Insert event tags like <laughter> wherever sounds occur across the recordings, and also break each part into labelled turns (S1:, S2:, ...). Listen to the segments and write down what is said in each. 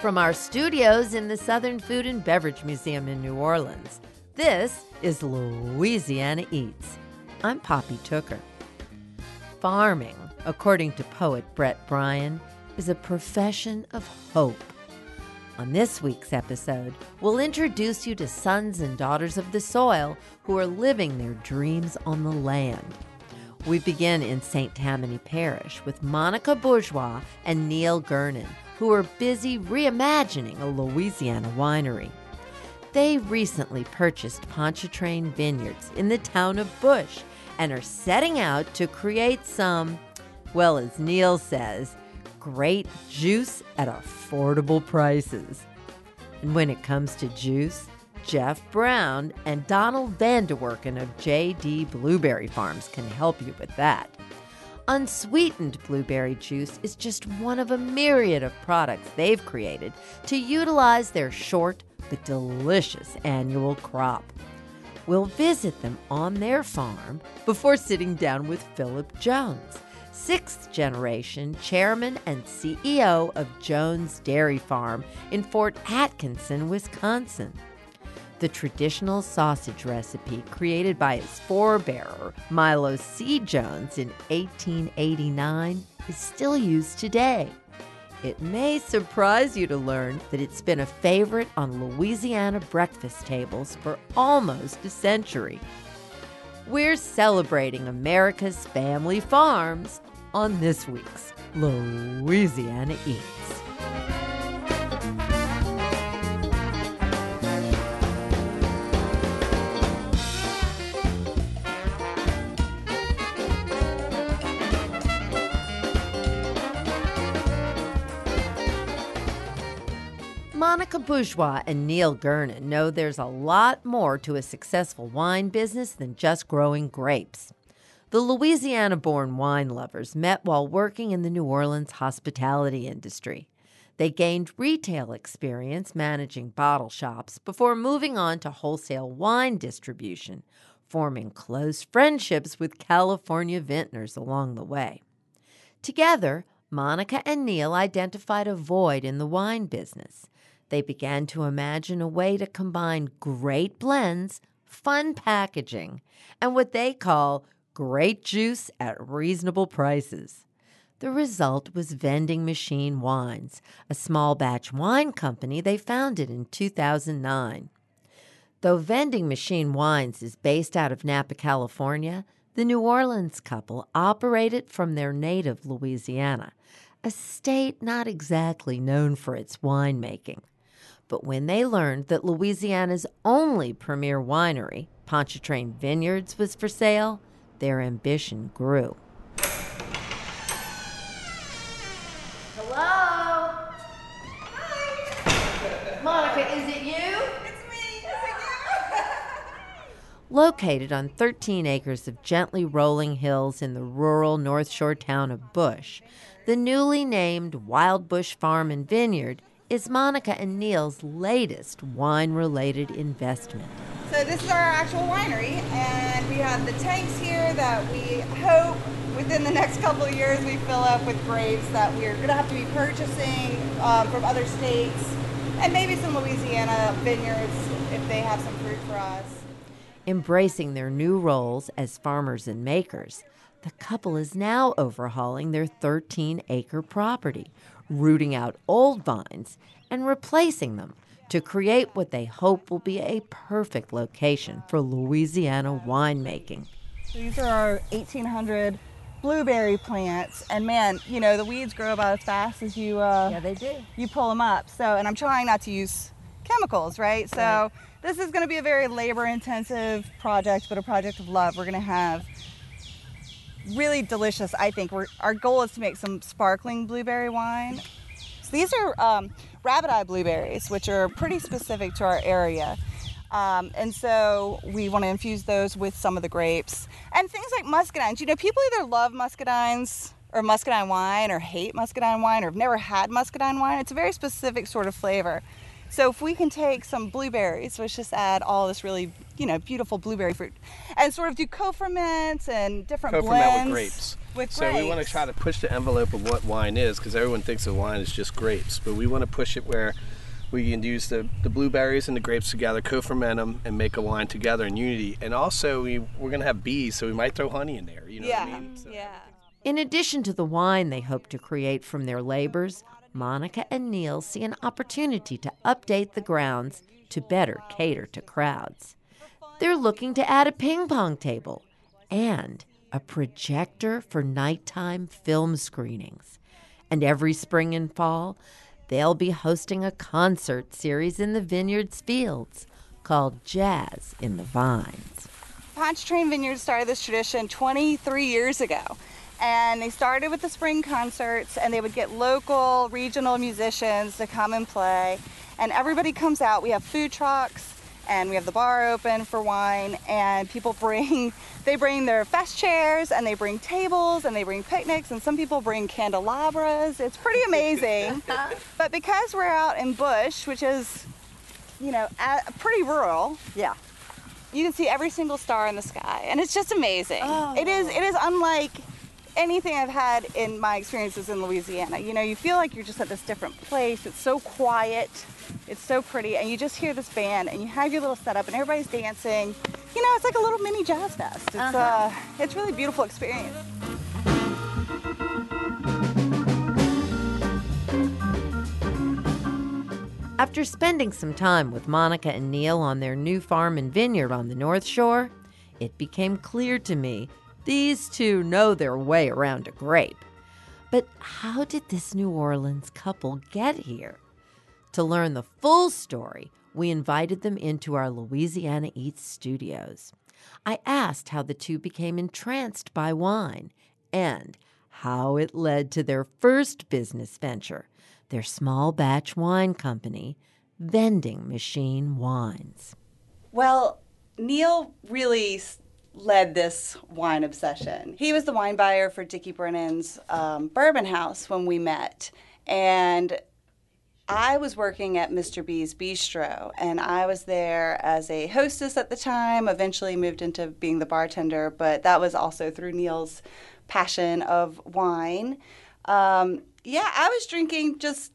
S1: From our studios in the Southern Food and Beverage Museum in New Orleans, this is Louisiana Eats. I'm Poppy Tooker. Farming, according to poet Brett Bryan, is a profession of hope. On this week's episode, we'll introduce you to sons and daughters of the soil who are living their dreams on the land. We begin in St. Tammany Parish with Monica Bourgeois and Neil Gernon, who are busy reimagining a Louisiana winery. They recently purchased Pontchartrain Vineyards in the town of Bush and are setting out to create some, well, as Neil says, great juice at affordable prices. And when it comes to juice, Jeff Brown and Donald Vanderwerken of JD Blueberry Farms can help you with that. Unsweetened blueberry juice is just one of a myriad of products they've created to utilize their short but delicious annual crop. We'll visit them on their farm before sitting down with Philip Jones, sixth generation chairman and CEO of Jones Dairy Farm in Fort Atkinson, Wisconsin. The traditional sausage recipe created by his forebearer, Milo C. Jones, in 1889 is still used today. It may surprise you to learn that it's been a favorite on Louisiana breakfast tables for almost a century. We're celebrating America's family farms on this week's Louisiana Eats. Monica Bourgeois and Neil Gernon know there's a lot more to a successful wine business than just growing grapes. The Louisiana born wine lovers met while working in the New Orleans hospitality industry. They gained retail experience managing bottle shops before moving on to wholesale wine distribution, forming close friendships with California vintners along the way. Together, Monica and Neil identified a void in the wine business. They began to imagine a way to combine great blends, fun packaging, and what they call great juice at reasonable prices. The result was Vending Machine Wines, a small batch wine company they founded in 2009. Though Vending Machine Wines is based out of Napa, California, the New Orleans couple operated from their native Louisiana, a state not exactly known for its winemaking. But when they learned that Louisiana's only premier winery, Pontchartrain Vineyards, was for sale, their ambition grew. Hello? Hi. Monica, is it you?
S2: It's me. Is it you?
S1: Located on 13 acres of gently rolling hills in the rural North Shore town of Bush, the newly named Wild Bush Farm and Vineyard is Monica and Neil's latest wine related investment.
S2: so this is our actual winery, and we have the tanks here that we hope within the next couple of years we fill up with grapes that we're going to have to be purchasing um, from other states, and maybe some Louisiana vineyards if they have some fruit for us.
S1: Embracing their new roles as farmers and makers, the couple is now overhauling their 13 acre property, rooting out old vines and replacing them to create what they hope will be a perfect location for Louisiana winemaking.
S2: These are our 1800 blueberry plants, and man, you know the weeds grow about as fast as you uh,
S1: they do.
S2: you pull them up. So, and I'm trying not to use chemicals, right? So,
S1: Right.
S2: this is going to be a very labor intensive project, but a project of love. We're going to have really delicious, I think. We're, our goal is to make some sparkling blueberry wine. These are um, rabbit eye blueberries, which are pretty specific to our area. Um, and so we want to infuse those with some of the grapes and things like muscadines. You know, people either love muscadines or muscadine wine or hate muscadine wine or have never had muscadine wine. It's a very specific sort of flavor. So if we can take some blueberries, let's just add all this really, you know, beautiful blueberry fruit, and sort of do co-ferments and different
S3: Co-ferment
S2: blends
S3: with grapes.
S2: With
S3: so we want to try to push the envelope of what wine is because everyone thinks of wine as just grapes, but we want to push it where we can use the, the blueberries and the grapes together, co-ferment them, and make a wine together in unity. And also, we we're gonna have bees, so we might throw honey in there. You know
S2: yeah,
S3: what I mean? So-
S2: yeah.
S1: In addition to the wine they hope to create from their labors, Monica and Neil see an opportunity to update the grounds to better cater to crowds. They're looking to add a ping pong table and a projector for nighttime film screenings. And every spring and fall, they'll be hosting a concert series in the vineyard's fields called Jazz in the Vines.
S2: Pontchartrain Vineyard started this tradition 23 years ago. And they started with the spring concerts, and they would get local, regional musicians to come and play. And everybody comes out. We have food trucks, and we have the bar open for wine. And people <laughs> bring, they bring their fest chairs, and they bring tables, and they bring picnics, and some people bring candelabras. It's pretty amazing. <laughs> but because we're out in Bush, which is, you know, pretty rural,
S4: Yeah.
S2: you can see every single star in the sky and it's just amazing
S4: Oh.
S2: it is it is unlike anything i've had in my experiences in louisiana. You know you feel like you're just at this different place. It's so quiet. It's so pretty. And you just hear this band and you have your little setup and everybody's dancing. You know it's like a little mini jazz fest. It's uh it's really a beautiful experience.
S1: After spending some time with Monica and Neil on their new farm and vineyard on the North Shore, it became clear to me these two know their way around a grape. But how did this New Orleans couple get here? To learn the full story, we invited them into our Louisiana Eats studios. I asked how the two became entranced by wine and how it led to their first business venture, their small batch wine company, Vending Machine Wines.
S2: Well, Neil really led this wine obsession. He was the wine buyer for Dickie Brennan's um, Bourbon House when we met. And I was working at Mr. B's Bistro, and I was there as a hostess at the time, eventually moved into being the bartender, but that was also through Neil's passion of wine. Um, yeah, I was drinking just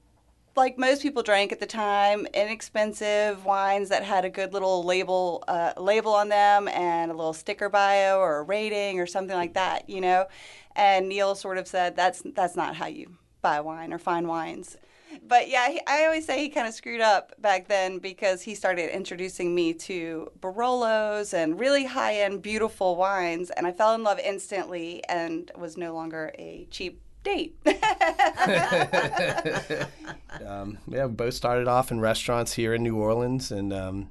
S2: like most people drank at the time, inexpensive wines that had a good little label uh, label on them and a little sticker bio or a rating or something like that, you know. And Neil sort of said that's that's not how you buy wine or find wines. But yeah, he, I always say he kind of screwed up back then because he started introducing me to Barolos and really high end, beautiful wines, and I fell in love instantly and was no longer a cheap date. <laughs>
S3: um, yeah, we both started off in restaurants here in New Orleans, and um,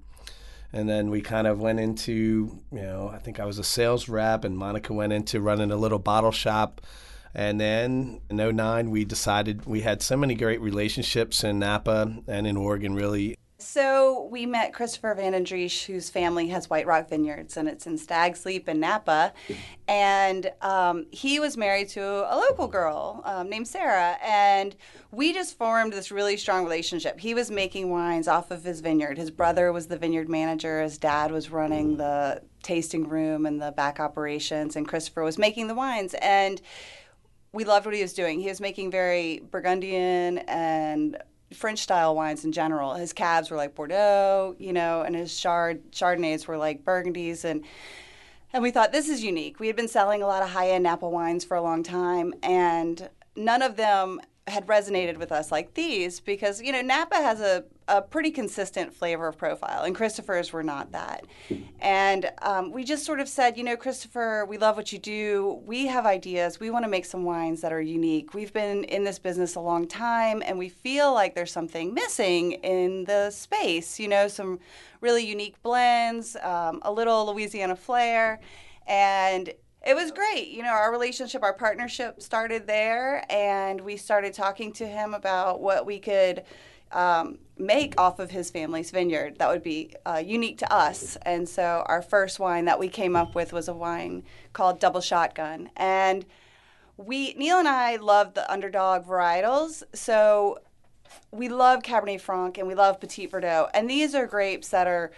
S3: and then we kind of went into you know I think I was a sales rep, and Monica went into running a little bottle shop. And then in 09, we decided we had so many great relationships in Napa and in Oregon, really.
S2: So we met Christopher Van Vandendriessche, whose family has White Rock Vineyards, and it's in Stag's Leap in Napa. And um, he was married to a local girl um, named Sarah, and we just formed this really strong relationship. He was making wines off of his vineyard. His brother was the vineyard manager. His dad was running the tasting room and the back operations, and Christopher was making the wines. And we loved what he was doing. He was making very Burgundian and French style wines in general. His cabs were like Bordeaux, you know, and his Chard Chardonnays were like Burgundies and and we thought this is unique. We had been selling a lot of high-end Napa wines for a long time and none of them had resonated with us like these because you know Napa has a, a pretty consistent flavor profile and Christopher's were not that. And um, we just sort of said you know Christopher we love what you do. We have ideas. We want to make some wines that are unique. We've been in this business a long time and we feel like there's something missing in the space you know some really unique blends um, a little Louisiana flair. And It was great. You know, our relationship, our partnership started there, and we started talking to him about what we could um, make off of his family's vineyard that would be uh, unique to us. And so our first wine that we came up with was a wine called Double Shotgun. And we, Neil and I love the underdog varietals. So we love Cabernet Franc and we love Petit Verdot. And these are grapes that are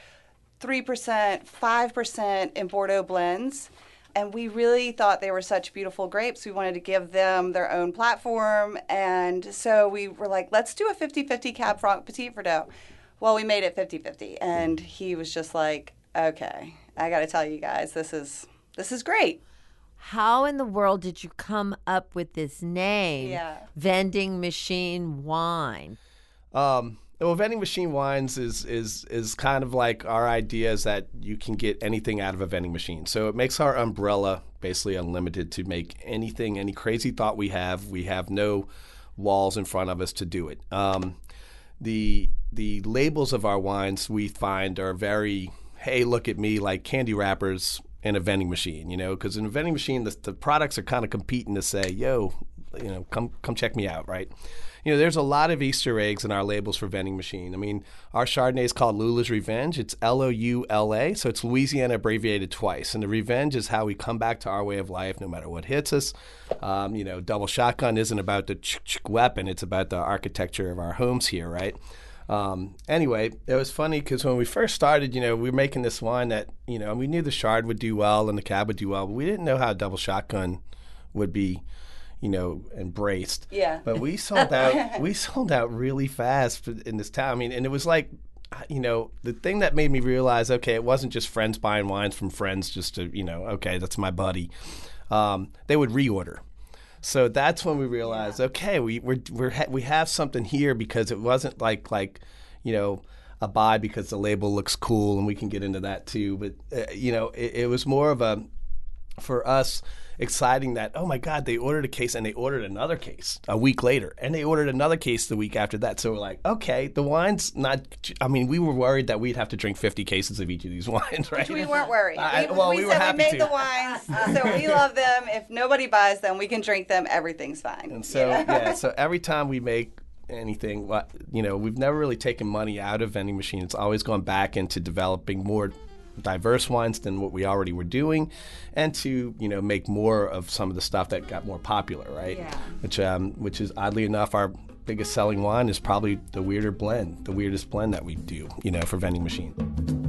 S2: 3%, 5% in Bordeaux blends and we really thought they were such beautiful grapes. We wanted to give them their own platform. And so we were like, let's do a 50 50 Cab Franc Petit Verdot. Well, we made it 50 50. And he was just like, okay, I got to tell you guys, this is. This is great.
S1: How in the world did you come up with this name?
S2: Yeah.
S1: Vending machine wine.
S3: Um, well, vending machine wines is is is kind of like our idea is that you can get anything out of a vending machine. So it makes our umbrella basically unlimited to make anything, any crazy thought we have. We have no walls in front of us to do it. Um, the the labels of our wines we find are very hey look at me like candy wrappers in a vending machine you know because in a vending machine the, the products are kind of competing to say yo you know come come check me out right you know, there's a lot of Easter eggs in our labels for vending machine. I mean, our Chardonnay is called Loula's Revenge. It's L O U L A, so it's Louisiana abbreviated twice. And the revenge is how we come back to our way of life no matter what hits us. Um, you know, Double Shotgun isn't about the weapon, it's about the architecture of our homes here, right? Um, anyway, it was funny because when we first started, you know, we were making this wine that, you know, we knew the Chard would do well and the Cab would do well, but we didn't know how Double Shotgun would be you know, embraced.
S2: Yeah.
S3: But we sold out. <laughs> we sold out really fast in this town. I mean, and it was like, you know, the thing that made me realize, okay, it wasn't just friends buying wines from friends just to, you know, okay, that's my buddy. Um, they would reorder. So that's when we realized, yeah. okay, we we're, we're ha- we have something here because it wasn't like like, you know, a buy because the label looks cool, and we can get into that too. But uh, you know, it, it was more of a for us exciting that oh my god they ordered a case and they ordered another case a week later and they ordered another case the week after that. So we're like okay the wine's not i mean we were worried that we'd have to drink 50 cases of each of these <laughs> wines right?
S2: Which we weren't worried.
S3: I,
S2: we,
S3: well,
S2: we,
S3: we,
S2: said
S3: happy
S2: we made
S3: to.
S2: the wines <laughs> so we love them. If nobody buys them we can drink them. Everything's fine
S3: and so yeah so <laughs> every time we make anything you know we've never really taken money out of vending machines it's always gone back into developing more diverse wines than what we already were doing, and to you know make more of some of the stuff that got more popular, right?
S2: Yeah.
S3: Which um, which is oddly enough our biggest selling wine is probably the weirder blend, the weirdest blend that we do, you know, for vending machine.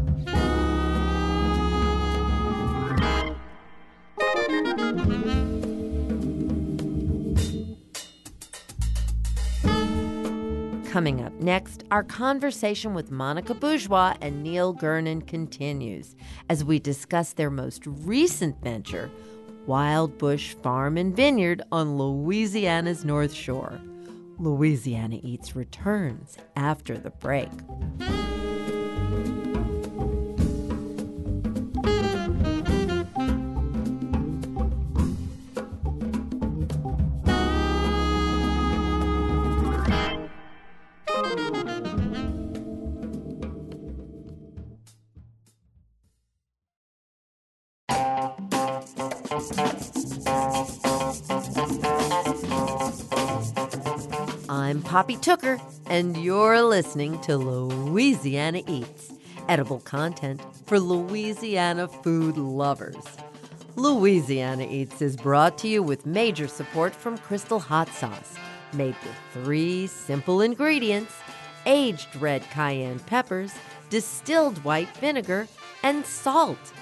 S1: Coming up next, our conversation with Monica Bourgeois and Neil Gernon continues as we discuss their most recent venture, Wild Bush Farm and Vineyard on Louisiana's North Shore. Louisiana Eats returns after the break. Poppy Tooker, and you're listening to Louisiana Eats, edible content for Louisiana food lovers. Louisiana Eats is brought to you with major support from Crystal Hot Sauce, made with three simple ingredients aged red cayenne peppers, distilled white vinegar, and salt.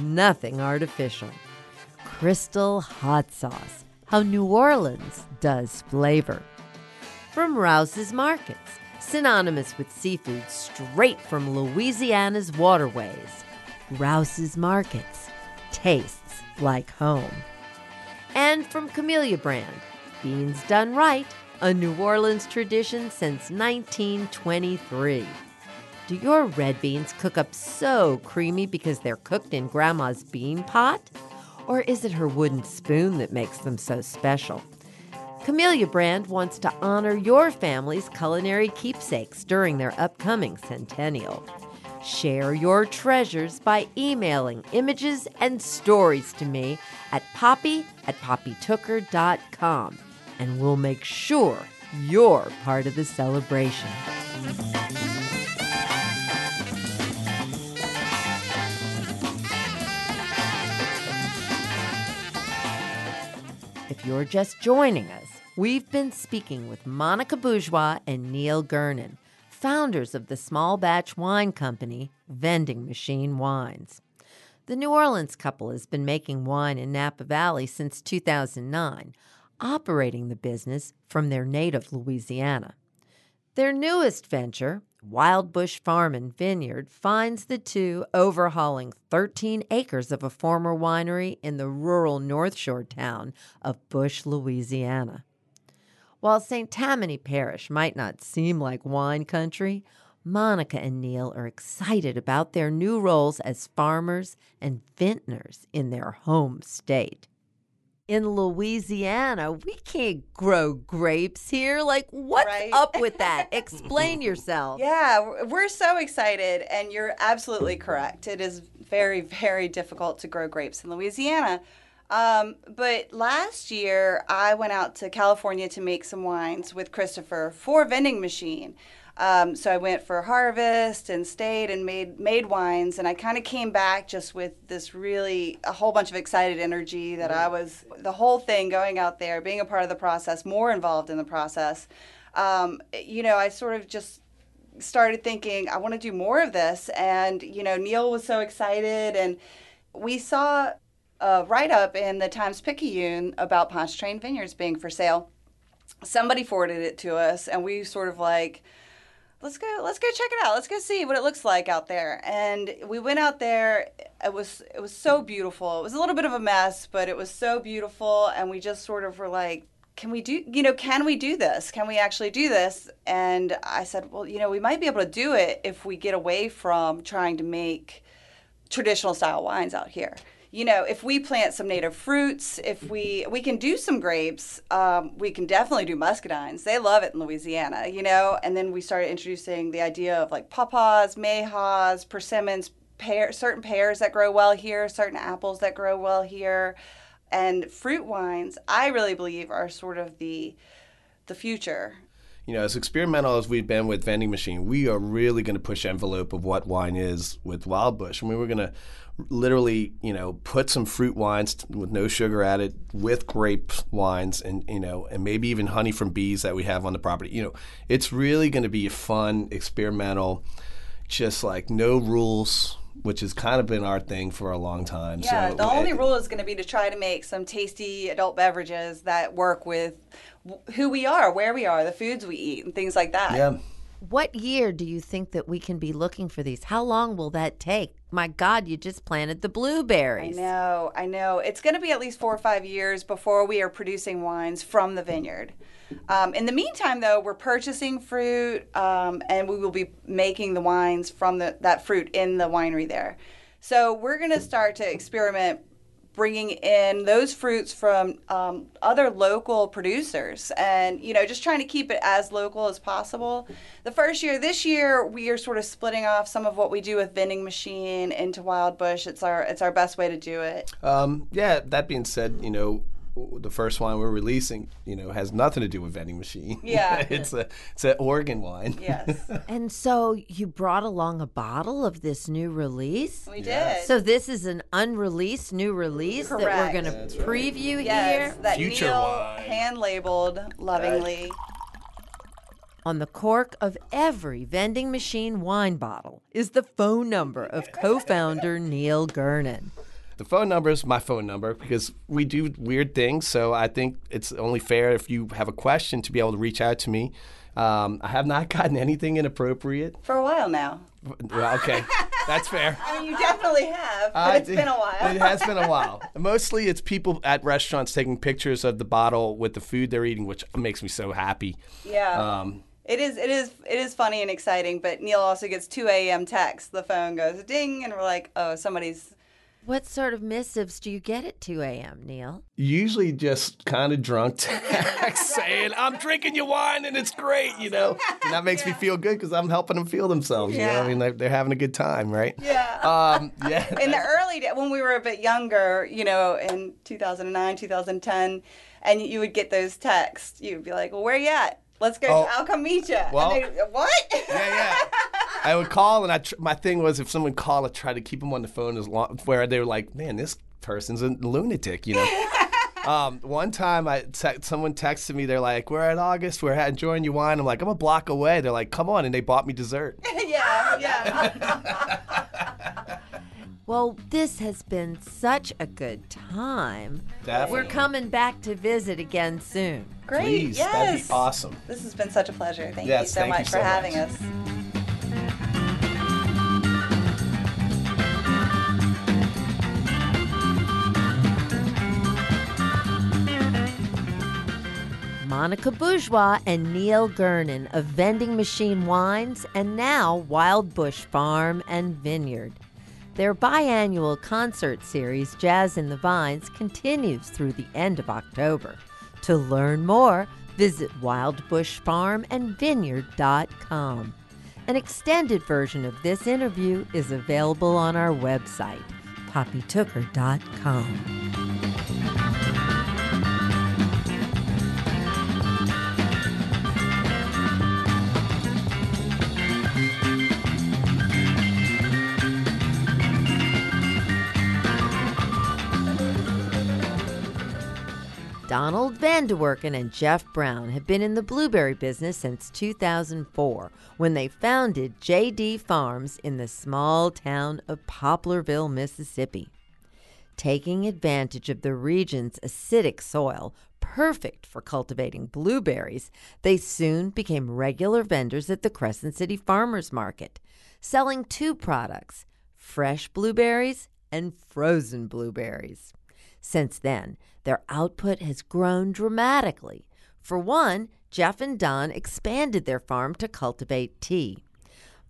S1: Nothing artificial. Crystal Hot Sauce, how New Orleans does flavor from Rouse's Markets, synonymous with seafood straight from Louisiana's waterways. Rouse's Markets tastes like home. And from Camellia Brand, beans done right, a New Orleans tradition since 1923. Do your red beans cook up so creamy because they're cooked in Grandma's bean pot? Or is it her wooden spoon that makes them so special? Camellia Brand wants to honor your family's culinary keepsakes during their upcoming centennial. Share your treasures by emailing images and stories to me at poppy at poppytooker.com, and we'll make sure you're part of the celebration. If you're just joining us, we've been speaking with Monica Bourgeois and Neil Gernon, founders of the small batch wine company Vending Machine Wines. The New Orleans couple has been making wine in Napa Valley since 2009, operating the business from their native Louisiana. Their newest venture, Wild Bush Farm and Vineyard, finds the two overhauling 13 acres of a former winery in the rural North Shore town of Bush, Louisiana. While St. Tammany Parish might not seem like wine country, Monica and Neil are excited about their new roles as farmers and vintners in their home state. In Louisiana, we can't grow grapes here. Like, what's
S2: Right.
S1: up with that? <laughs> Explain yourself.
S2: Yeah, we're- we're so excited, and you're absolutely correct. It is very, very difficult to grow grapes in Louisiana. Um, but last year, I went out to California to make some wines with Christopher for Vending Machine. Um, so I went for harvest and stayed and made made wines, and I kind of came back just with this really a whole bunch of excited energy that I was the whole thing going out there, being a part of the process, more involved in the process. Um, you know, I sort of just started thinking I want to do more of this, and you know, Neil was so excited, and we saw a write up in the Times Picayune about Pontchartrain Vineyards being for sale. Somebody forwarded it to us, and we sort of like let's go let's go check it out. Let's go see what it looks like out there. And we went out there. It was it was so beautiful. It was a little bit of a mess but it was so beautiful and we just sort of were like can we do you know can we do this? Can we actually do this? And i said well you know we might be able to do it if we get away from trying to make traditional style wines out here you know if we plant some native fruits if we we can do some grapes um, we can definitely do muscadines. They love it in louisiana you know? And then we started introducing the idea of like pawpaws mayhaws persimmons pear, certain pears that grow well here certain apples that grow well here and fruit wines i really believe are sort of the the future.
S3: You know, as experimental as we've been with vending machine, we are really going to push envelope of what wine is with Wild Bush. I mean, we're going to literally, you know, put some fruit wines with no sugar added with grape wines and, you know, and maybe even honey from bees that we have on the property. You know, it's really going to be a fun, experimental, just like no rules, which has kind of been our thing for a long time.
S2: Yeah,
S3: so,
S2: the only rule is going to be to try to make some tasty adult beverages that work with w- who we are, where we are, the foods we eat, and things like that.
S3: Yeah.
S1: What year do you think that we can be looking for these? How long will that take? My God, you just planted the blueberries.
S2: I know, I know. It's going to be at least four or five years before we are producing wines from the vineyard. Um, in the meantime, though, we're purchasing fruit, um, and we will be making the wines from the, that fruit in the winery there. So we're going to start to experiment bringing in those fruits from um, other local producers and you know just trying to keep it as local as possible. The first year this year we are sort of splitting off some of what we do with vending machine into wild bush. It's our it's our best way to do it.
S3: Um, yeah, that being said, you know, the first wine we're releasing, you know, has nothing to do with vending machine. <laughs>
S2: Yeah.
S3: it's a it's an Oregon wine.
S2: yes <laughs>
S1: And so you brought along a bottle of this new release?
S2: we
S3: Yes.
S2: did
S1: So this is an unreleased new release that we're going to
S3: That's right.
S1: preview
S2: yes
S1: here
S2: that
S3: Future
S2: Neil
S3: wine.
S2: hand labeled lovingly
S1: on the cork of every vending machine wine bottle is the phone number of co-founder Neil Gernon.
S3: The phone number is my phone number because we do weird things. So I think it's only fair if you have a question to be able to reach out to me. Um, I have not <laughs> gotten anything inappropriate.
S2: for a while now
S3: Well, okay, that's fair. <laughs>
S2: I mean you definitely have but
S3: I
S2: it's been a while
S3: It has been a while. <laughs> Mostly it's people at restaurants taking pictures of the bottle with the food they're eating, which makes me so happy.
S2: yeah
S3: Um,
S2: It is it is it is funny and exciting, but Neil also gets two AM texts. The phone goes ding and we're like, Oh, somebody's
S1: What sort of missives do you get at 2 a.m., Neil?
S3: Usually just kind of drunk <laughs> text <laughs> saying, I'm drinking your wine and it's great, you know? <laughs> And that makes me feel good because I'm helping them feel themselves. You know,
S2: Yeah.
S3: I mean, they're, they're having a good time, right?
S2: Yeah.
S3: Um, yeah.
S2: in the early day when we were a bit younger, you know, in 2009, 2010, and you would get those texts, you'd be like, "Well, where you at? Let's go.
S3: Oh.
S2: I'll come meet you."
S3: Well-
S2: they, what?
S3: yeah, yeah. I would call, and I tr- my thing was if someone called, I try to keep them on the phone as long where they were like, "Man, this person's a lunatic," you know. <laughs> um, one time, I te- someone texted me. They're like, "We're at August. We're at enjoying your wine." I'm like, "I'm a block away." They're like, "Come on," and they bought me dessert. <laughs>
S2: yeah, yeah. <laughs>
S1: Well, this has been such a good time.
S3: Definitely.
S1: We're coming back to visit again soon.
S2: Great.
S3: Please,
S2: yes.
S3: that'd be awesome.
S2: This has been such a pleasure. Thank
S3: Yes,
S2: you so
S3: thank you
S2: much
S3: so
S2: for having us.
S1: Monica Bourgeois and Neil Gernon of Vending Machine Wines and now Wild Bush Farm and Vineyard. Their biannual concert series, Jazz in the Vines, continues through the end of October. To learn more, visit wildbushfarmandvineyard.com. An extended version of this interview is available on our website, poppytooker.com. Donald Vanderwerken and Jeff Brown have been in the blueberry business since 2004 when they founded JD Farms in the small town of Poplarville, Mississippi. Taking advantage of the region's acidic soil, perfect for cultivating blueberries, they soon became regular vendors at the Crescent City Farmers Market, selling two products fresh blueberries and frozen blueberries. Since then, their output has grown dramatically. For one, Jeff and Don expanded their farm to cultivate tea.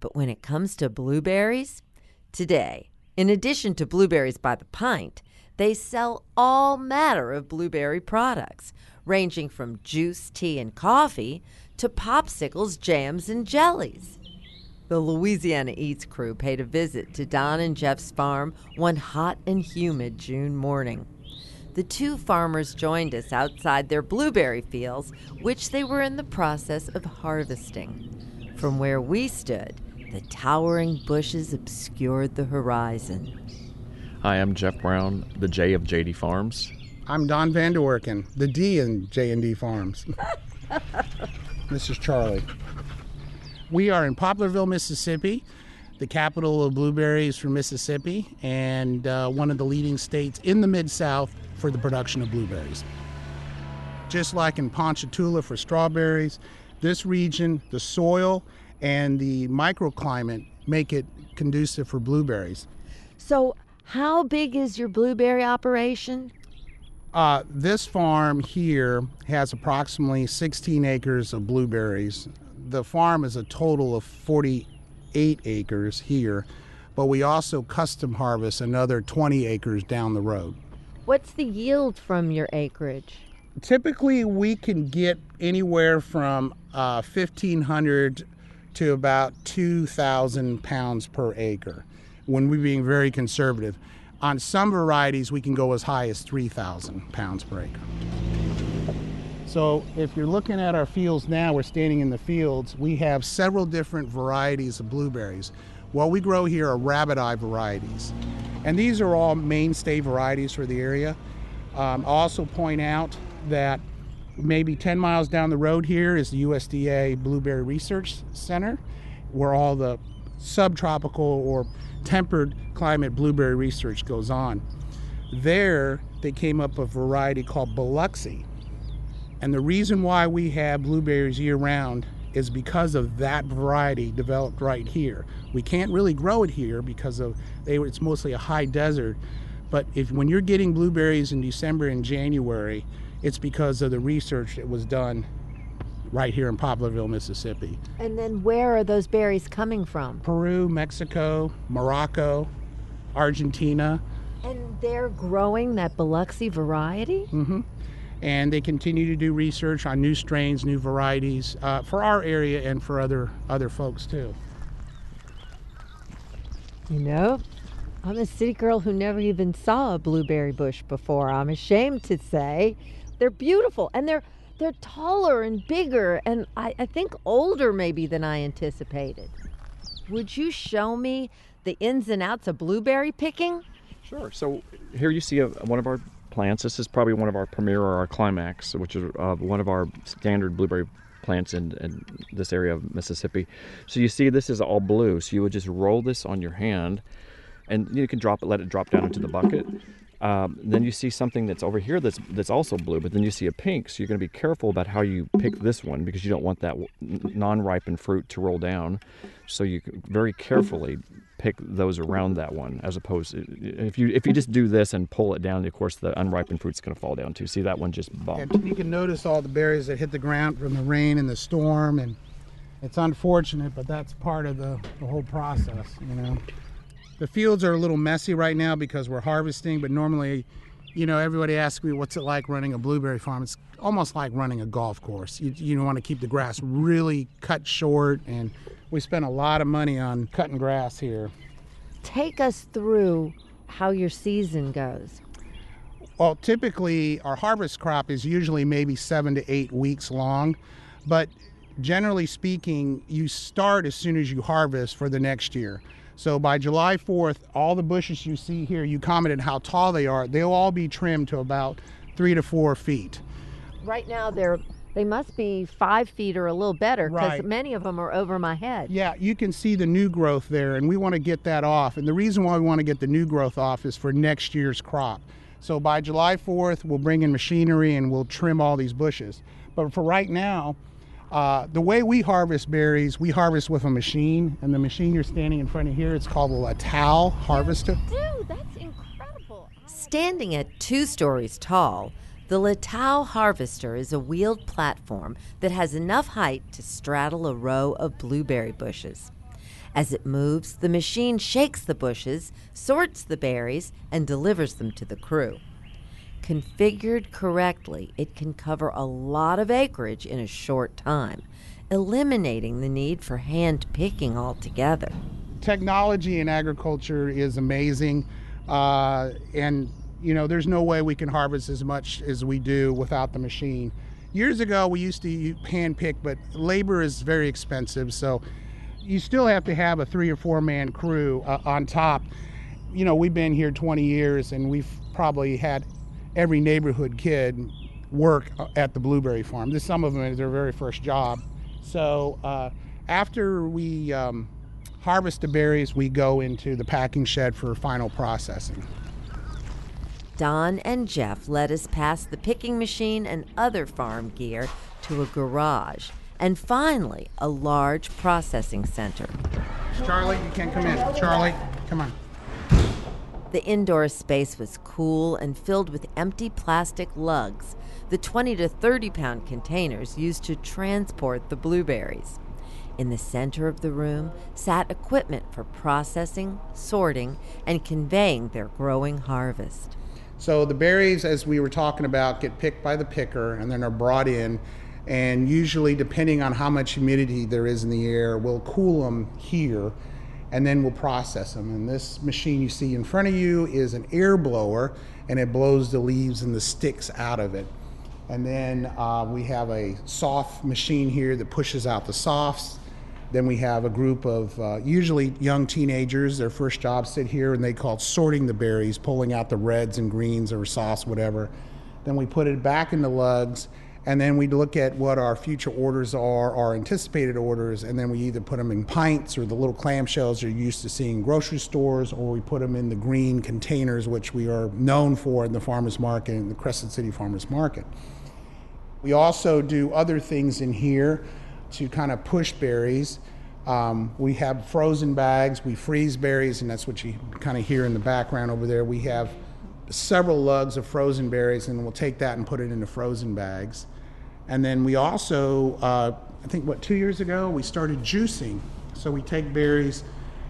S1: But when it comes to blueberries, today, in addition to blueberries by the pint, they sell all manner of blueberry products, ranging from juice, tea, and coffee to popsicles, jams, and jellies. The Louisiana Eats crew paid a visit to Don and Jeff's farm one hot and humid June morning. The two farmers joined us outside their blueberry fields, which they were in the process of harvesting. From where we stood, the towering bushes obscured the horizon.
S4: Hi, I'm Jeff Brown, the J of JD Farms.
S5: I'm Don Vanderwerken, the D in J&D Farms. <laughs> this is Charlie. We are in Poplarville, Mississippi, the capital of blueberries for Mississippi, and uh, one of the leading states in the Mid South for the production of blueberries. Just like in Ponchatoula for strawberries, this region, the soil and the microclimate make it conducive for blueberries.
S1: So, how big is your blueberry operation?
S5: Uh, this farm here has approximately 16 acres of blueberries. The farm is a total of 48 acres here, but we also custom harvest another 20 acres down the road.
S1: What's the yield from your acreage?
S5: Typically, we can get anywhere from uh, 1,500 to about 2,000 pounds per acre when we're being very conservative. On some varieties, we can go as high as 3,000 pounds per acre. So, if you're looking at our fields now, we're standing in the fields, we have several different varieties of blueberries. What we grow here are rabbit eye varieties, and these are all mainstay varieties for the area. Um, I'll also point out that maybe 10 miles down the road here is the USDA Blueberry Research Center, where all the subtropical or tempered climate blueberry research goes on. There, they came up with a variety called Biloxi. And the reason why we have blueberries year round is because of that variety developed right here. We can't really grow it here because of they, it's mostly a high desert. But if when you're getting blueberries in December and January, it's because of the research that was done right here in Poplarville, Mississippi.
S1: And then where are those berries coming from?
S5: Peru, Mexico, Morocco, Argentina.
S1: And they're growing that Biloxi variety?
S5: Mm-hmm. And they continue to do research on new strains, new varieties uh, for our area and for other other folks too.
S1: You know, I'm a city girl who never even saw a blueberry bush before. I'm ashamed to say. They're beautiful and they're they're taller and bigger and I, I think older maybe than I anticipated. Would you show me the ins and outs of blueberry picking?
S4: Sure. So here you see a, one of our plants. This is probably one of our premier or our climax, which is uh, one of our standard blueberry plants in, in this area of Mississippi. So you see this is all blue. So you would just roll this on your hand and you can drop it, let it drop down into the bucket. Um, then you see something that's over here that's that's also blue, but then you see a pink. So you're going to be careful about how you pick this one because you don't want that non-ripened fruit to roll down. So you very carefully pick those around that one, as opposed to if you if you just do this and pull it down, of course the unripened fruit's going to fall down too. See that one just bumped.
S5: Yeah, you can notice all the berries that hit the ground from the rain and the storm, and it's unfortunate, but that's part of the, the whole process, you know. The fields are a little messy right now because we're harvesting, but normally, you know, everybody asks me what's it like running a blueberry farm. It's almost like running a golf course. You, you want to keep the grass really cut short, and we spend a lot of money on cutting grass here.
S1: Take us through how your season goes.
S5: Well, typically our harvest crop is usually maybe seven to eight weeks long, but generally speaking, you start as soon as you harvest for the next year. So by July 4th, all the bushes you see here, you commented how tall they are, they'll all be trimmed to about three to four feet.
S1: Right now, they're they must be five feet or a little better because
S5: Right.
S1: many of them are over my head.
S5: Yeah, you can see the new growth there, and we want to get that off. And the reason why we want to get the new growth off is for next year's crop. So by July 4th, we'll bring in machinery and we'll trim all these bushes. But for right now, uh, the way we harvest berries, we harvest with a machine, and the machine you're standing in front of here, it's called a Littau harvester.
S1: Dude, that's incredible. Standing at two stories tall, the Littau harvester is a wheeled platform that has enough height to straddle a row of blueberry bushes. As it moves, the machine shakes the bushes, sorts the berries, and delivers them to the crew. Configured correctly, it can cover a lot of acreage in a short time, eliminating the need for hand picking altogether.
S5: technology in agriculture is amazing, uh, and you know there's no way we can harvest as much as we do without the machine. Years ago, we used to hand pick, but labor is very expensive, so you still have to have a three or four man crew uh, on top. You know, we've been here 20 years, and we've probably had every neighborhood kid work at the blueberry farm. This some of them is their very first job. So uh, after we um, harvest the berries, we go into the packing shed for final processing.
S1: Don and Jeff led us past the picking machine and other farm gear to a garage and finally a large processing center.
S5: Charlie, you can't come in. Charlie, come on.
S1: The indoor space was cool and filled with empty plastic lugs, the 20 to 30 pound containers used to transport the blueberries. In the center of the room sat equipment for processing, sorting, and conveying their growing harvest.
S5: So the berries, as we were talking about, get picked by the picker and then are brought in. And usually, depending on how much humidity there is in the air, we'll cool them here and then we'll process them. And this machine you see in front of you is an air blower and it blows the leaves and the sticks out of it. And then uh, we have a soft machine here that pushes out the softs. Then we have a group of uh, usually young teenagers. Their first job sit here and they call sorting the berries, pulling out the reds and greens or sauce, whatever. Then we put it back in the lugs, and then we look at what our future orders are, our anticipated orders, and then we either put them in pints or the little clamshells you're used to seeing in grocery stores, or we put them in the green containers, which we are known for in the farmers market, in the Crescent City Farmers Market. We also do other things in here to kind of push berries. Um, we have frozen bags, we freeze berries, and that's what you kind of hear in the background over there. We have several lugs of frozen berries, and we'll take that and put it into frozen bags. And then we also, uh, I think, what, two years ago, we started juicing. So we take berries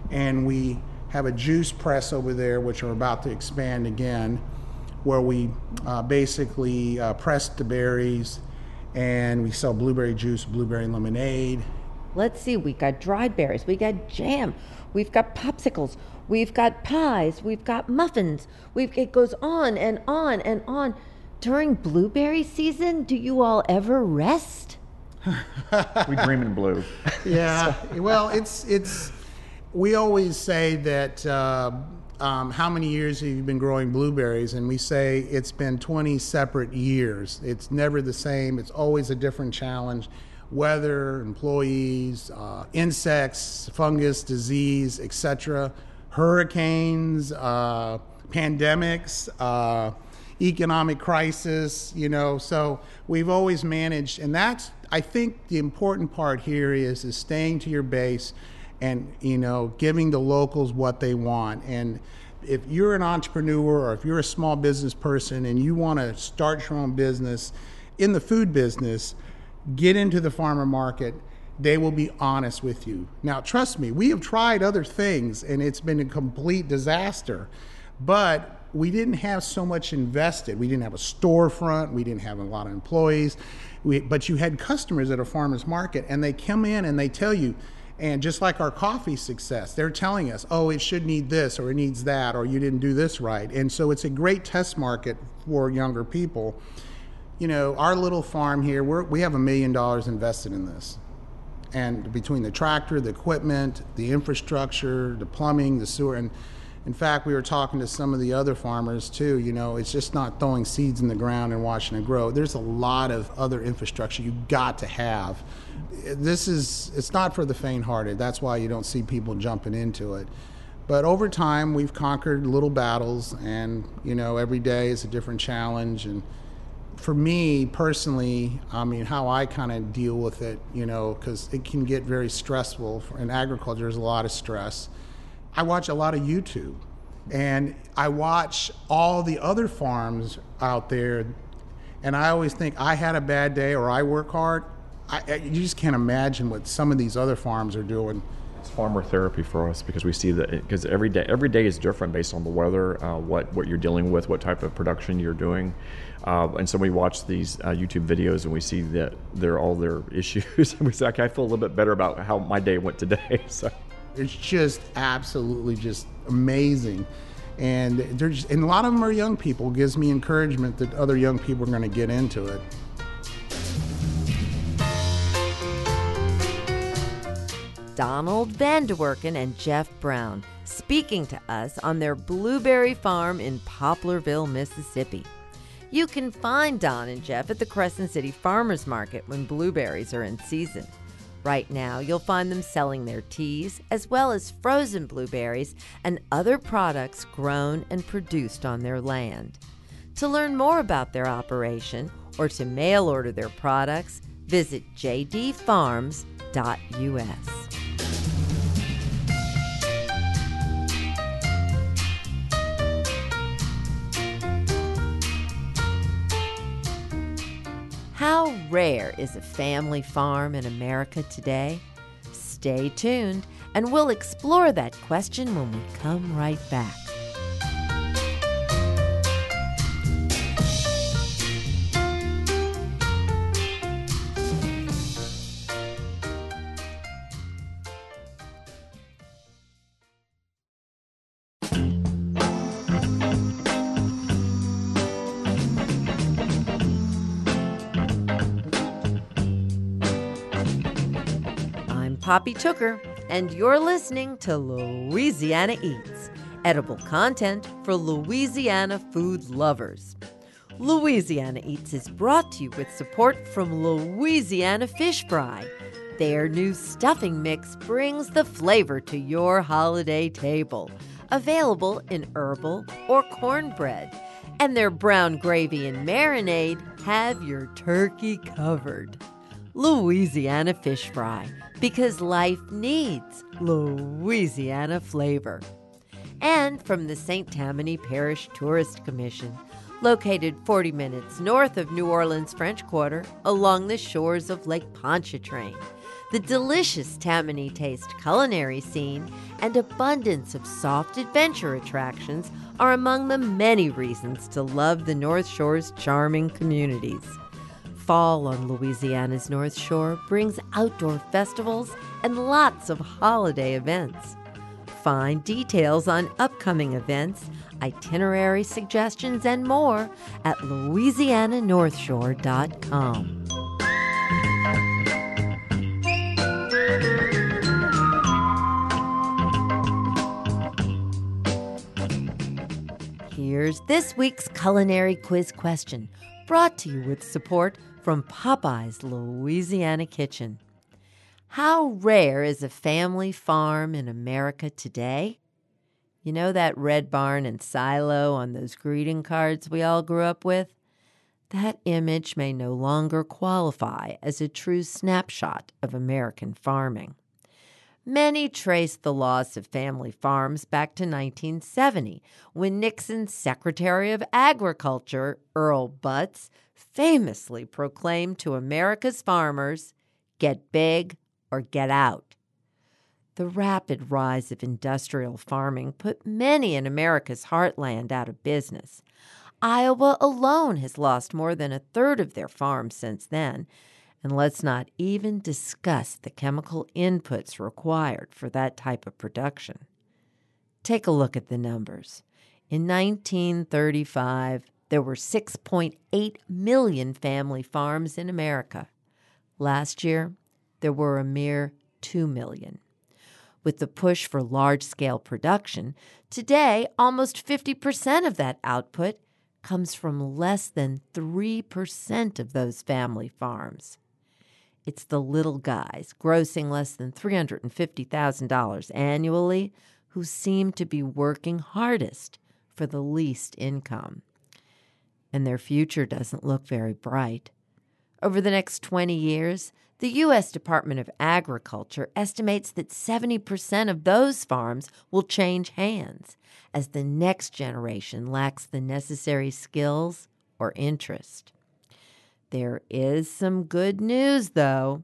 S5: and we have a juice press over there, which are about to expand again, where we uh, basically uh, press the berries and we sell blueberry juice, blueberry lemonade.
S1: Let's see, we got dried berries, we got jam, we've got popsicles, we've got pies, we've got muffins. We've, it goes on and on and on. During blueberry season, do you all ever rest? <laughs>
S4: we dream in blue. <laughs>
S5: Yeah, well, it's it's. We always say that. Uh, um, how many years have you been growing blueberries? And we say it's been 20 separate years. It's never the same. It's always a different challenge. Weather, employees, uh, insects, fungus, disease, etc. Hurricanes, uh, pandemics. Economic crisis, you know. So we've always managed, and that's I think the important part here is is staying to your base, and you know giving the locals what they want. And if you're an entrepreneur or if you're a small business person and you want to start your own business in the food business, get into the farmer market. They will be honest with you. Now, trust me, we have tried other things and it's been a complete disaster. But we didn't have so much invested. We didn't have a storefront. We didn't have a lot of employees. We, but you had customers at a farmer's market, and they come in and they tell you, and just like our coffee success, they're telling us, oh, it should need this or it needs that, or you didn't do this right. And so it's a great test market for younger people. You know, our little farm here, we have a million dollars invested in this. And between the tractor, the equipment, the infrastructure, the plumbing, the sewer, and in fact, we were talking to some of the other farmers too. You know, it's just not throwing seeds in the ground and watching it grow. There's a lot of other infrastructure you got to have. This is it's not for the faint-hearted. That's why you don't see people jumping into it. But over time, we've conquered little battles, and you know, every day is a different challenge. And for me personally, I mean, how I kind of deal with it, you know, because it can get very stressful. In agriculture, there's a lot of stress I watch a lot of YouTube and I watch all the other farms out there and I always think I had a bad day or I work hard. I, you just can't imagine what some of these other farms are doing.
S4: It's farmer therapy for us because we see that because every day every day is different based on the weather, uh, what what you're dealing with, what type of production you're doing, uh, and so we watch these uh, YouTube videos and we see that they're all their <laughs> issues, and <laughs> we say, okay, I feel a little bit better about how my day went today. <laughs> So.
S5: It's just absolutely just amazing. And there's and a lot of them are young people. It gives me encouragement that other young people are going to get into it.
S1: Donald Vanderwerken and Jeff Brown speaking to us on their blueberry farm in Poplarville, Mississippi. You can find Don and Jeff at the Crescent City Farmers Market when blueberries are in season. Right now, you'll find them selling their teas as well as frozen blueberries and other products grown and produced on their land. To learn more about their operation or to mail order their products, visit jdfarms.us. rare is a family farm in America today? Stay tuned, and we'll explore that question when we come right back. Poppy Tooker, and you're listening to Louisiana Eats, edible content for Louisiana food lovers. Louisiana Eats is brought to you with support from Louisiana Fish Fry. Their new stuffing mix brings the flavor to your holiday table, available in herbal or cornbread. And their brown gravy and marinade have your turkey covered. Louisiana Fish Fry because life needs Louisiana flavor. And from the St. Tammany Parish Tourist Commission, located 40 minutes north of New Orleans French Quarter along the shores of Lake Pontchartrain. The delicious Tammany Taste culinary scene and abundance of soft adventure attractions are among the many reasons to love the North Shore's charming communities. Fall on Louisiana's North Shore brings outdoor festivals and lots of holiday events. Find details on upcoming events, itinerary suggestions, and more at louisiananorthshore.com. Here's this week's culinary quiz question, brought to you with support from Popeye's Louisiana Kitchen. How rare is a family farm in America today? You know that red barn and silo on those greeting cards we all grew up with? That image may no longer qualify as a true snapshot of American farming. Many trace the loss of family farms back to 1970, when Nixon's Secretary of Agriculture, Earl Butz, famously proclaimed to America's farmers get big or get out. The rapid rise of industrial farming put many in America's heartland out of business. Iowa alone has lost more than a third of their farms since then, and let's not even discuss the chemical inputs required for that type of production. Take a look at the numbers. In 1935, there were 6.8 million family farms in America. Last year, there were a mere 2 million. With the push for large scale production, today almost 50% of that output comes from less than 3% of those family farms. It's the little guys grossing less than $350,000 annually who seem to be working hardest for the least income. And their future doesn't look very bright. Over the next 20 years, the U.S. Department of Agriculture estimates that 70% of those farms will change hands as the next generation lacks the necessary skills or interest. There is some good news, though.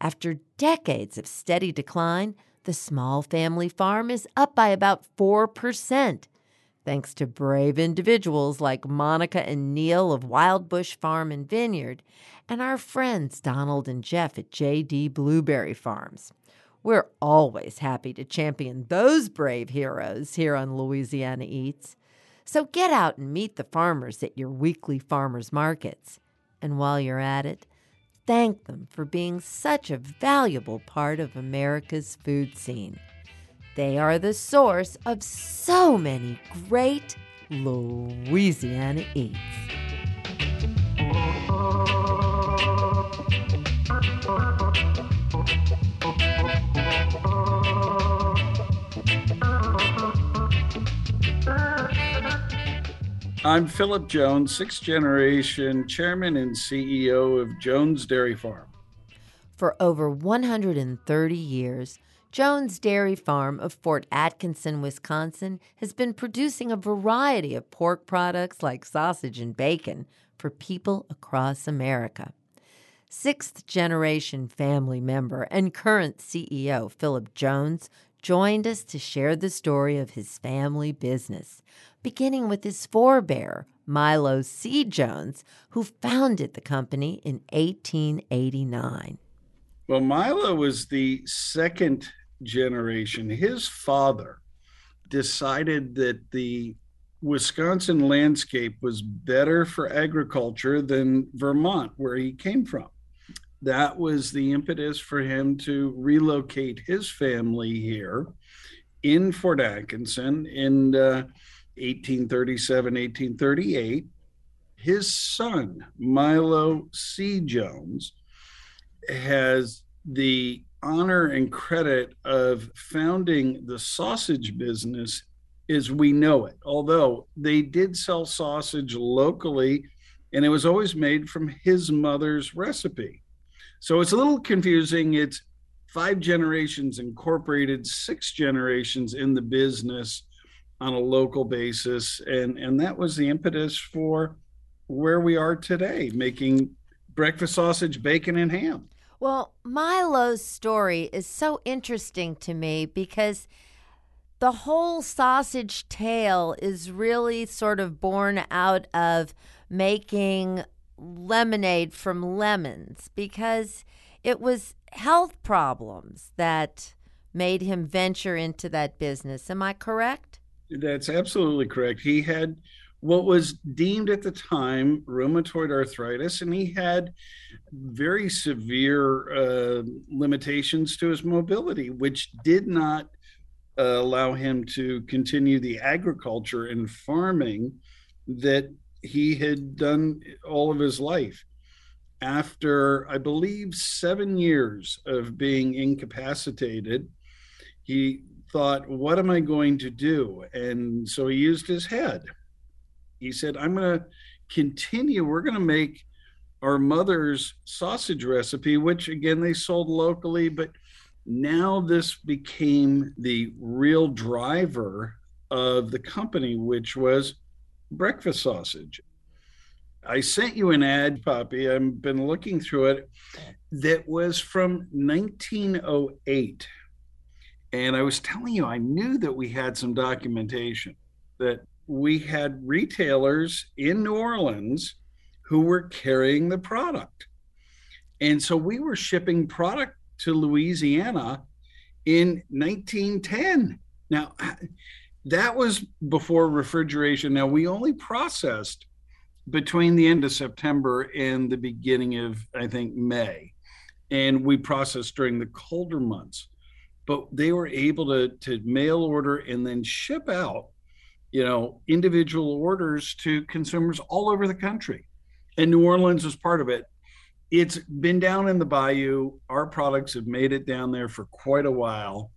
S1: After decades of steady decline, the small family farm is up by about 4%, thanks to brave individuals like Monica and Neil of Wild Bush Farm and Vineyard, and our friends Donald and Jeff at J.D. Blueberry Farms. We're always happy to champion those brave heroes here on Louisiana Eats. So get out and meet the farmers at your weekly farmers markets. And while you're at it, thank them for being such a valuable part of America's food scene. They are the source of so many great Louisiana eats.
S6: I'm Philip Jones, sixth generation chairman and CEO of Jones Dairy Farm.
S1: For over 130 years, Jones Dairy Farm of Fort Atkinson, Wisconsin, has been producing a variety of pork products like sausage and bacon for people across America. Sixth generation family member and current CEO Philip Jones joined us to share the story of his family business, beginning with his forebear, Milo C. Jones, who founded the company in 1889.
S6: Well, Milo was the second generation. His father decided that the Wisconsin landscape was better for agriculture than Vermont, where he came from that was the impetus for him to relocate his family here in Fort Atkinson in uh, 1837, 1838. His son, Milo C. Jones, has the honor and credit of founding the sausage business as we know it. Although they did sell sausage locally, and it was always made from his mother's recipe. So it's a little confusing. It's five generations incorporated, six generations in the business on a local basis. And, and that was the impetus for where we are today, making breakfast sausage, bacon, and ham.
S1: Well, Milo's story is so interesting to me because the whole sausage tale is really sort of born out of making lemonade from lemons because it was health problems that made him venture into that business. Am I correct?
S6: That's absolutely correct. He had what was deemed at the time rheumatoid arthritis, and he had very severe uh, limitations to his mobility, which did not uh, allow him to continue the agriculture and farming that he had done all of his life. After, I believe, seven years of being incapacitated, he thought, What am I going to do? And so he used his head. He said, I'm going to continue. We're going to make our mother's sausage recipe, which again they sold locally, but now this became the real driver of the company, which was breakfast sausage. I sent you an ad, Poppy. I've been looking through it that was from 1908. And I was telling you, I knew that we had some documentation that we had retailers in New Orleans who were carrying the product. And so we were shipping product to Louisiana in 1910. Now, that was before refrigeration. Now, we only processed between the end of September and the beginning of, I think, May. And we processed during the colder months. But they were able to, to mail order and then ship out, you know, individual orders to consumers all over the country. And New Orleans was part of it it's been down in the bayou. Our products have made it down there for quite a while.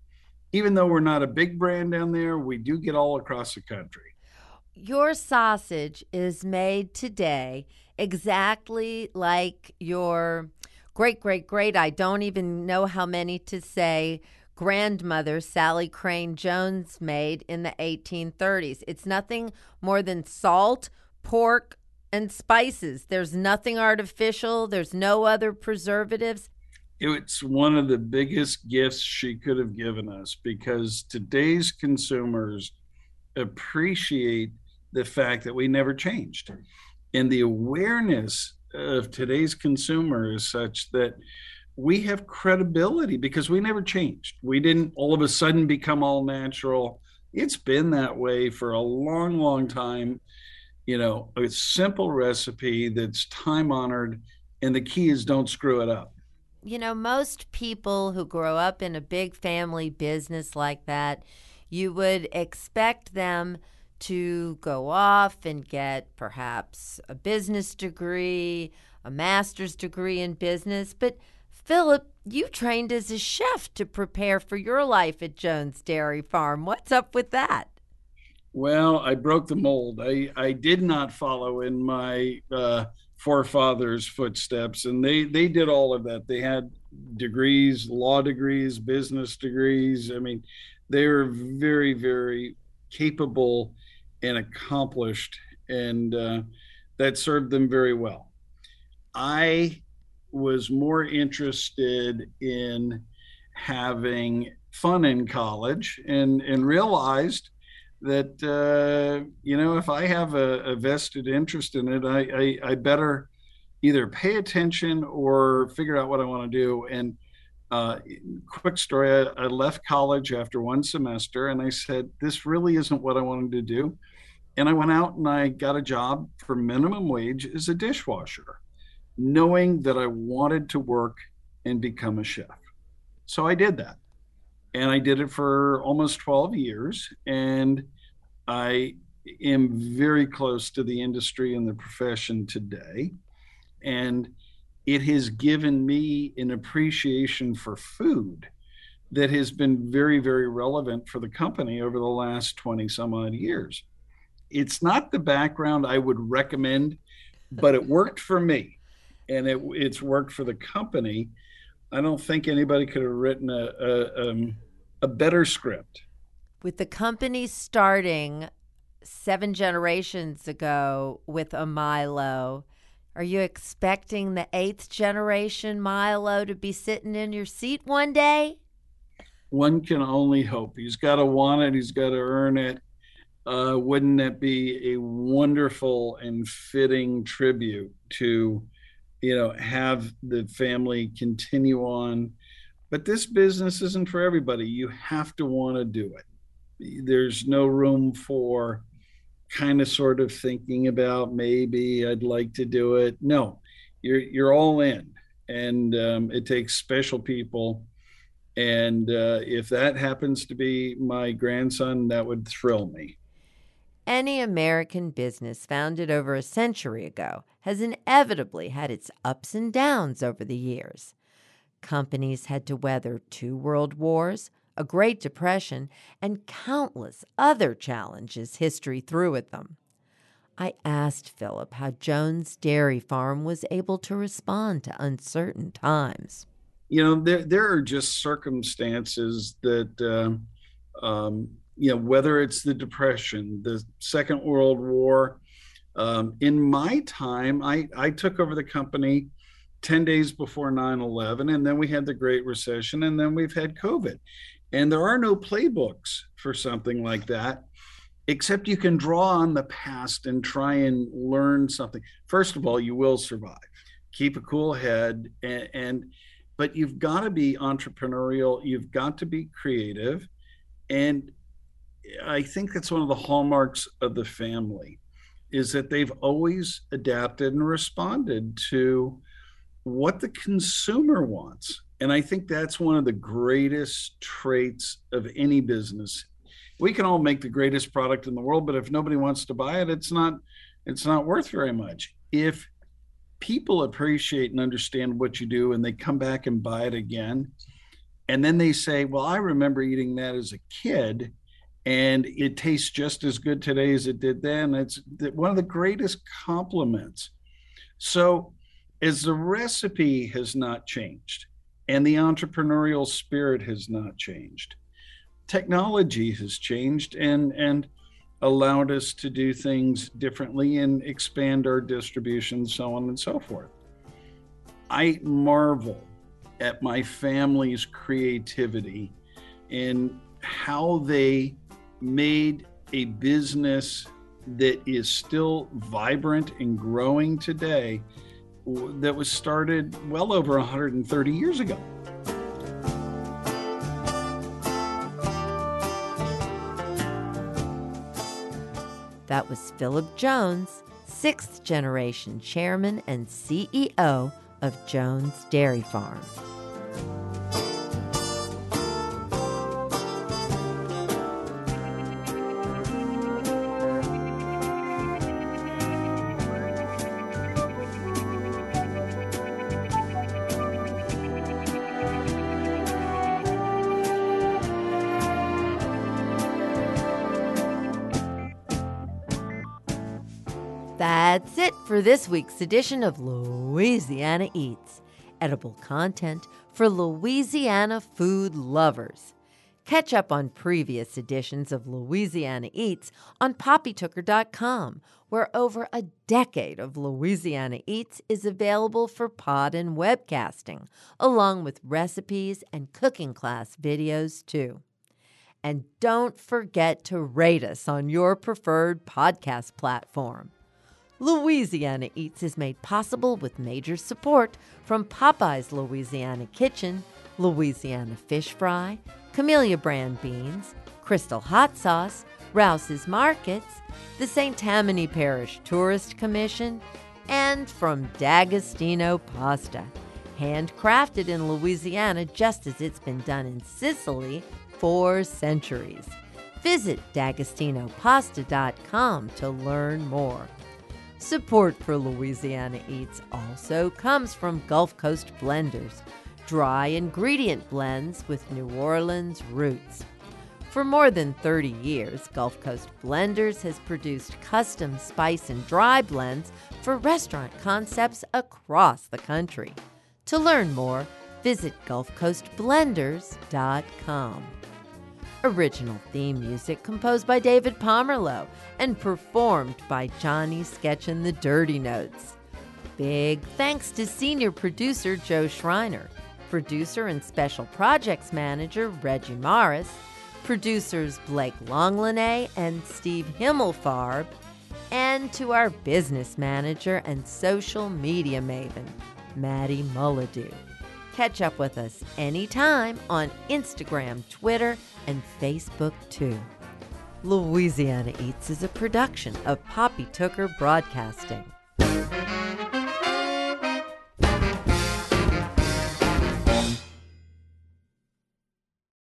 S6: Even though we're not a big brand down there, we do get all across the country.
S1: Your sausage is made today exactly like your great, great, great, I don't even know how many to say, grandmother Sally Crane Jones made in the 1830s. It's nothing more than salt, pork, and spices. There's nothing artificial, there's no other preservatives.
S6: It's one of the biggest gifts she could have given us because today's consumers appreciate the fact that we never changed. And the awareness of today's consumer is such that we have credibility because we never changed. We didn't all of a sudden become all natural. It's been that way for a long, long time you know, a simple recipe that's time honored. And the key is don't screw it up.
S1: You know, most people who grow up in a big family business like that, you would expect them to go off and get perhaps a business degree, a master's degree in business. But Philip, you trained as a chef to prepare for your life at Jones Dairy Farm. What's up with that?
S6: Well, I broke the mold. I, I did not follow in my uh, forefathers' footsteps, and they, they did all of that. They had degrees, law degrees, business degrees. I mean, they were very, very capable and accomplished, and uh, that served them very well. I was more interested in having fun in college and, and realized that uh, you know if I have a, a, vested interest in it, I, I, I better either pay attention or figure out what I want to do. And uh, quick story: I, I, left college after one semester, and I said this really isn't what I wanted to do. And I went out and I got a job for minimum wage as a dishwasher, knowing that I wanted to work and become a chef. So I did that and I did it for almost 12 years. And I am very close to the industry and the profession today. And it has given me an appreciation for food that has been very, very relevant for the company over the last 20 some odd years. It's not the background I would recommend, but it worked for me and it, it's worked for the company. I don't think anybody could have written a, a, um, a better script.
S1: With the company starting seven generations ago with a Milo, Are you expecting the eighth generation Milo to be sitting in your seat one day?
S6: One can only hope. He's got to want it, he's got to earn it. Uh, wouldn't that be a wonderful and fitting tribute to, you know, have the family continue on? But this business isn't for everybody. You have to want to do it. There's no room for kind of sort of thinking about maybe I'd like to do it. No, you're you're all in, and um, it takes special people. And uh, if that happens to be my grandson, that would thrill me.
S1: Any American business founded over a century ago has inevitably had its ups and downs over the years. Companies had to weather two world wars, a Great Depression, and countless other challenges history threw at them. I asked Philip how Jones Dairy Farm was able to respond to uncertain times.
S6: You know, there, there are just circumstances that, uh, um, you know, whether it's the Depression, the Second World War. Um, in my time, I, I took over the company 10 days before 9 11, and then we had the Great Recession, and then we've had COVID. And there are no playbooks for something like that, except you can draw on the past and try and learn something. First of all, you will survive. Keep a cool head and, and but you've got to be entrepreneurial, you've got to be creative. And I think that's one of the hallmarks of the family is that they've always adapted and responded to what the consumer wants and I think that's one of the greatest traits of any business. We can all make the greatest product in the world, but if nobody wants to buy it, it's not it's not worth very much. If people appreciate and understand what you do and they come back and buy it again, and then they say, "Well, I remember eating that as a kid." And it tastes just as good today as it did then. It's one of the greatest compliments. So, as the recipe has not changed, and the entrepreneurial spirit has not changed. Technology has changed and and allowed us to do things differently and expand our distribution, so on and so forth. I marvel at my family's creativity in how they made a business that is still vibrant and growing today that was started well over 130 years ago.
S1: That was Philip Jones, sixth generation chairman and CEO of Jones Dairy Farm. For this week's edition of Louisiana Eats, edible content for Louisiana food lovers. Catch up on previous editions of Louisiana Eats on poppytooker.com, where over a decade of Louisiana Eats is available for pod and webcasting, along with recipes and cooking class videos, too. And don't forget to rate us on your preferred podcast platform. Louisiana Eats is made possible with major support from Popeye's Louisiana Kitchen, Louisiana Fish Fry, Camellia Brand Beans, Crystal Hot Sauce, Rouse's Markets, the St. Tammany Parish Tourist Commission, and from D'Agostino Pasta, handcrafted in Louisiana just as it's been done in Sicily for centuries. Visit d'agostinopasta.com to learn more. Support for Louisiana Eats also comes from Gulf Coast Blenders, dry ingredient blends with New Orleans roots. For more than 30 years, Gulf Coast Blenders has produced custom spice and dry blends for restaurant concepts across the country. To learn more, visit gulfcoastblenders.com. Original theme music composed by David Pomerleau and performed by Johnny Sketch and the Dirty Notes. Big thanks to senior producer Joe Schreiner, producer and special projects manager Reggie Morris, producers Blake Longlinay and Steve Himmelfarb, and to our business manager and social media maven, Maddie Mullidew. Catch up with us anytime on Instagram, Twitter, and Facebook too. Louisiana Eats is a production of Poppy Tooker Broadcasting.